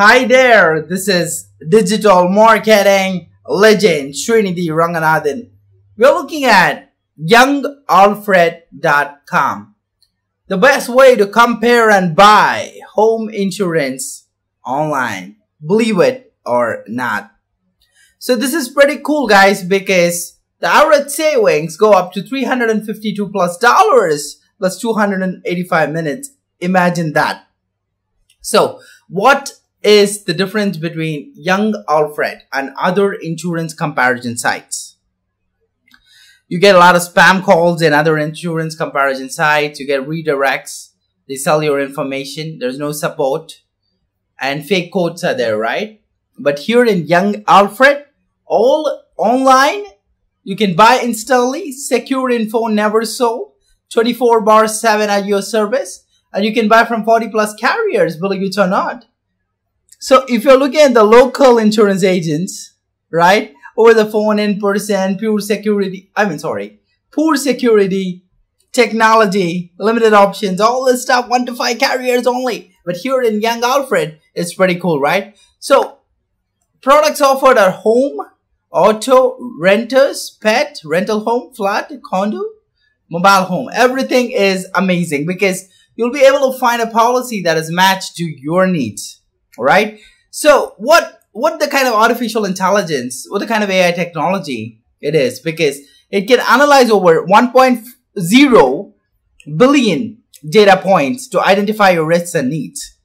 Hi there, this is digital marketing legend Srinidhi Ranganathan. We're looking at youngalfred.com. The best way to compare and buy home insurance online. Believe it or not. So this is pretty cool guys because the average savings go up to 352 plus dollars plus 285 minutes. Imagine that. So what is the difference between Young Alfred and other insurance comparison sites. You get a lot of spam calls and other insurance comparison sites. You get redirects. They sell your information. There's no support. And fake quotes are there, right? But here in Young Alfred, all online, you can buy instantly, secure info never sold, 24 bar 7 at your service, and you can buy from 40 plus carriers, believe it or not. So if you're looking at the local insurance agents, right, over the phone in person, pure security, I mean, sorry, poor security, technology, limited options, all this stuff, one to five carriers only. But here in Young Alfred, it's pretty cool, right? So products offered are home, auto, renters, pet, rental home, flat, condo, mobile home. Everything is amazing because you'll be able to find a policy that is matched to your needs. Right. So what what the kind of artificial intelligence, what the kind of AI technology it is, because it can analyze over 1.0 billion data points to identify your risks and needs.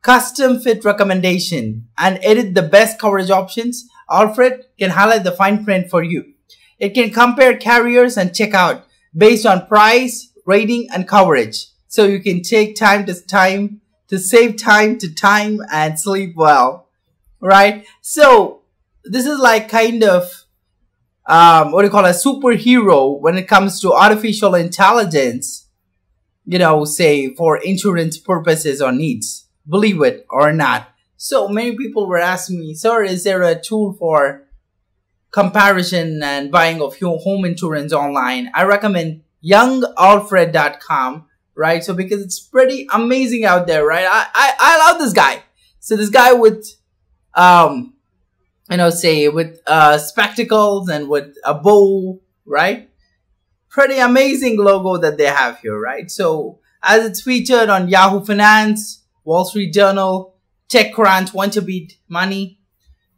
Custom fit recommendation and edit the best coverage options. Alfred can highlight the fine print for you. It can compare carriers and check out based on price, rating, and coverage. So you can take time to time to save time to time and sleep well, right? So this is like kind of um, what do you call a superhero when it comes to artificial intelligence, you know, say for insurance purposes or needs, believe it or not. So many people were asking me, sir, is there a tool for comparison and buying of home insurance online? I recommend youngalfred.com right? So because it's pretty amazing out there, right? I, I, I love this guy. So this guy with, um, you know, say with, uh, spectacles and with a bow, right? Pretty amazing logo that they have here, right? So as it's featured on Yahoo Finance, Wall Street Journal, TechCrunch, Want to Beat Money.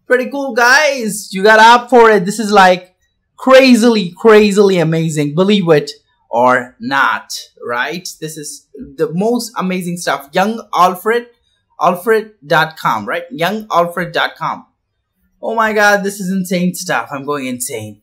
Pretty cool guys. You got up for it. This is like crazily, crazily amazing. Believe it or not, right? This is the most amazing stuff. Young Alfred, alfred.com, right? Youngalfred.com. Oh my God, this is insane stuff. I'm going insane.